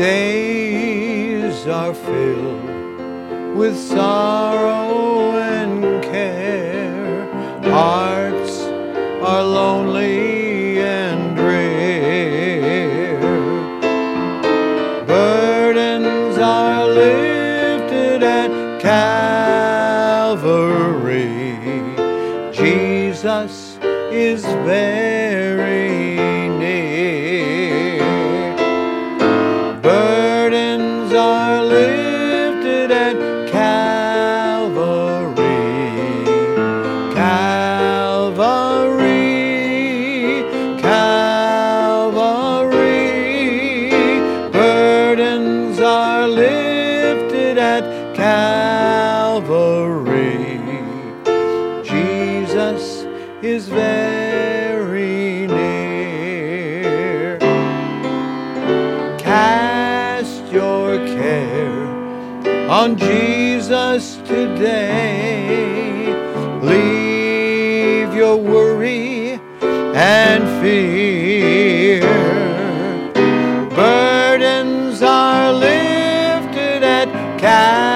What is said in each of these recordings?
Days are filled with sorrow and care. Hearts are lonely and drear. Burdens are lifted at Calvary. Jesus is very is very near. Cast your care on Jesus today. Leave your worry and fear. Burdens are lifted at Calvary.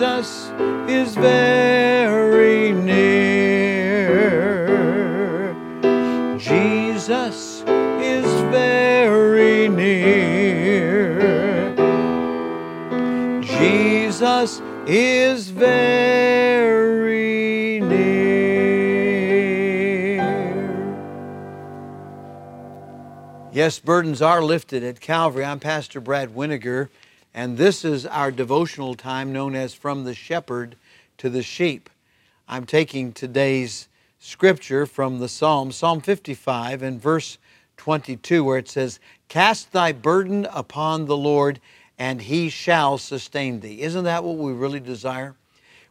Jesus is very near. Jesus is very near. Jesus is very near. Yes, burdens are lifted at Calvary. I'm Pastor Brad Weniger, and this is our devotional time known as From the Shepherd to the Sheep. I'm taking today's scripture from the Psalm, Psalm 55 and verse 22, where it says, Cast thy burden upon the Lord, and he shall sustain thee. Isn't that what we really desire?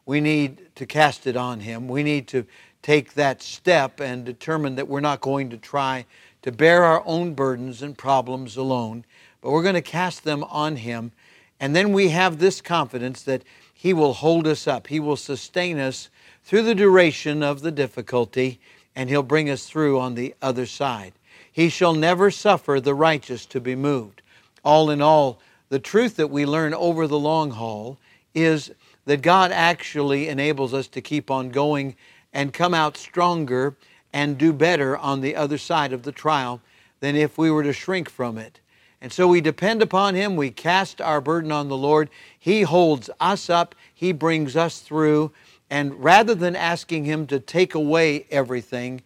We need to cast it on him. We need to take that step and determine that we're not going to try to bear our own burdens and problems alone, but we're going to cast them on him. And then we have this confidence that he will hold us up, he will sustain us through the duration of the difficulty, and he'll bring us through on the other side. He shall never suffer the righteous to be moved. All in all, the truth that we learn over the long haul is that God actually enables us to keep on going and come out stronger and do better on the other side of the trial than if we were to shrink from it. And so we depend upon Him. We cast our burden on the Lord. He holds us up. He brings us through. And rather than asking Him to take away everything,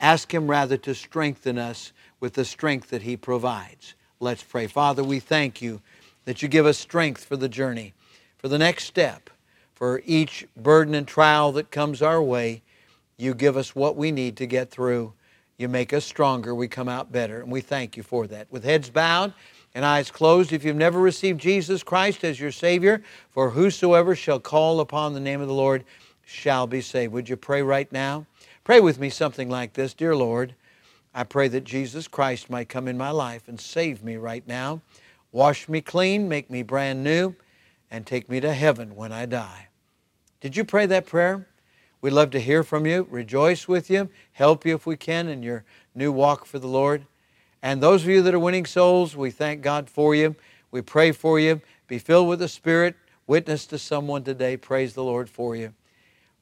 ask Him rather to strengthen us with the strength that He provides. Let's pray. Father, we thank you that you give us strength for the journey, for the next step, for each burden and trial that comes our way. You give us what we need to get through. You make us stronger. We come out better. And we thank you for that. With heads bowed and eyes closed, if you've never received Jesus Christ as your Savior, for whosoever shall call upon the name of the Lord shall be saved. Would you pray right now? Pray with me something like this Dear Lord, I pray that Jesus Christ might come in my life and save me right now. Wash me clean, make me brand new, and take me to heaven when I die. Did you pray that prayer? We'd love to hear from you, rejoice with you, help you if we can in your new walk for the Lord. And those of you that are winning souls, we thank God for you. We pray for you. Be filled with the Spirit. Witness to someone today. Praise the Lord for you.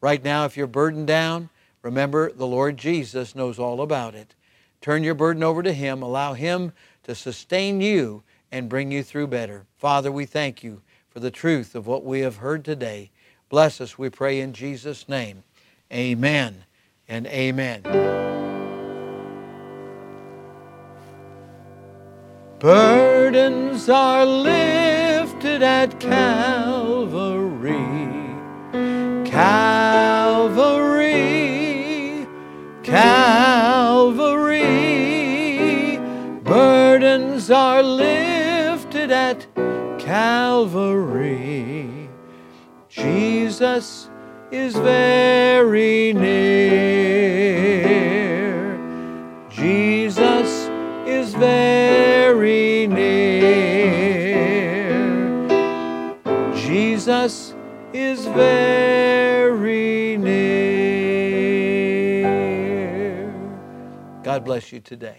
Right now, if you're burdened down, remember the Lord Jesus knows all about it. Turn your burden over to Him. Allow Him to sustain you and bring you through better. Father, we thank you for the truth of what we have heard today. Bless us, we pray in Jesus' name. Amen and amen. Burdens are lifted at Calvary. Calvary, Calvary. Burdens are lifted at Calvary. Jesus is very near. Jesus is very near. Jesus is very near. God bless you today.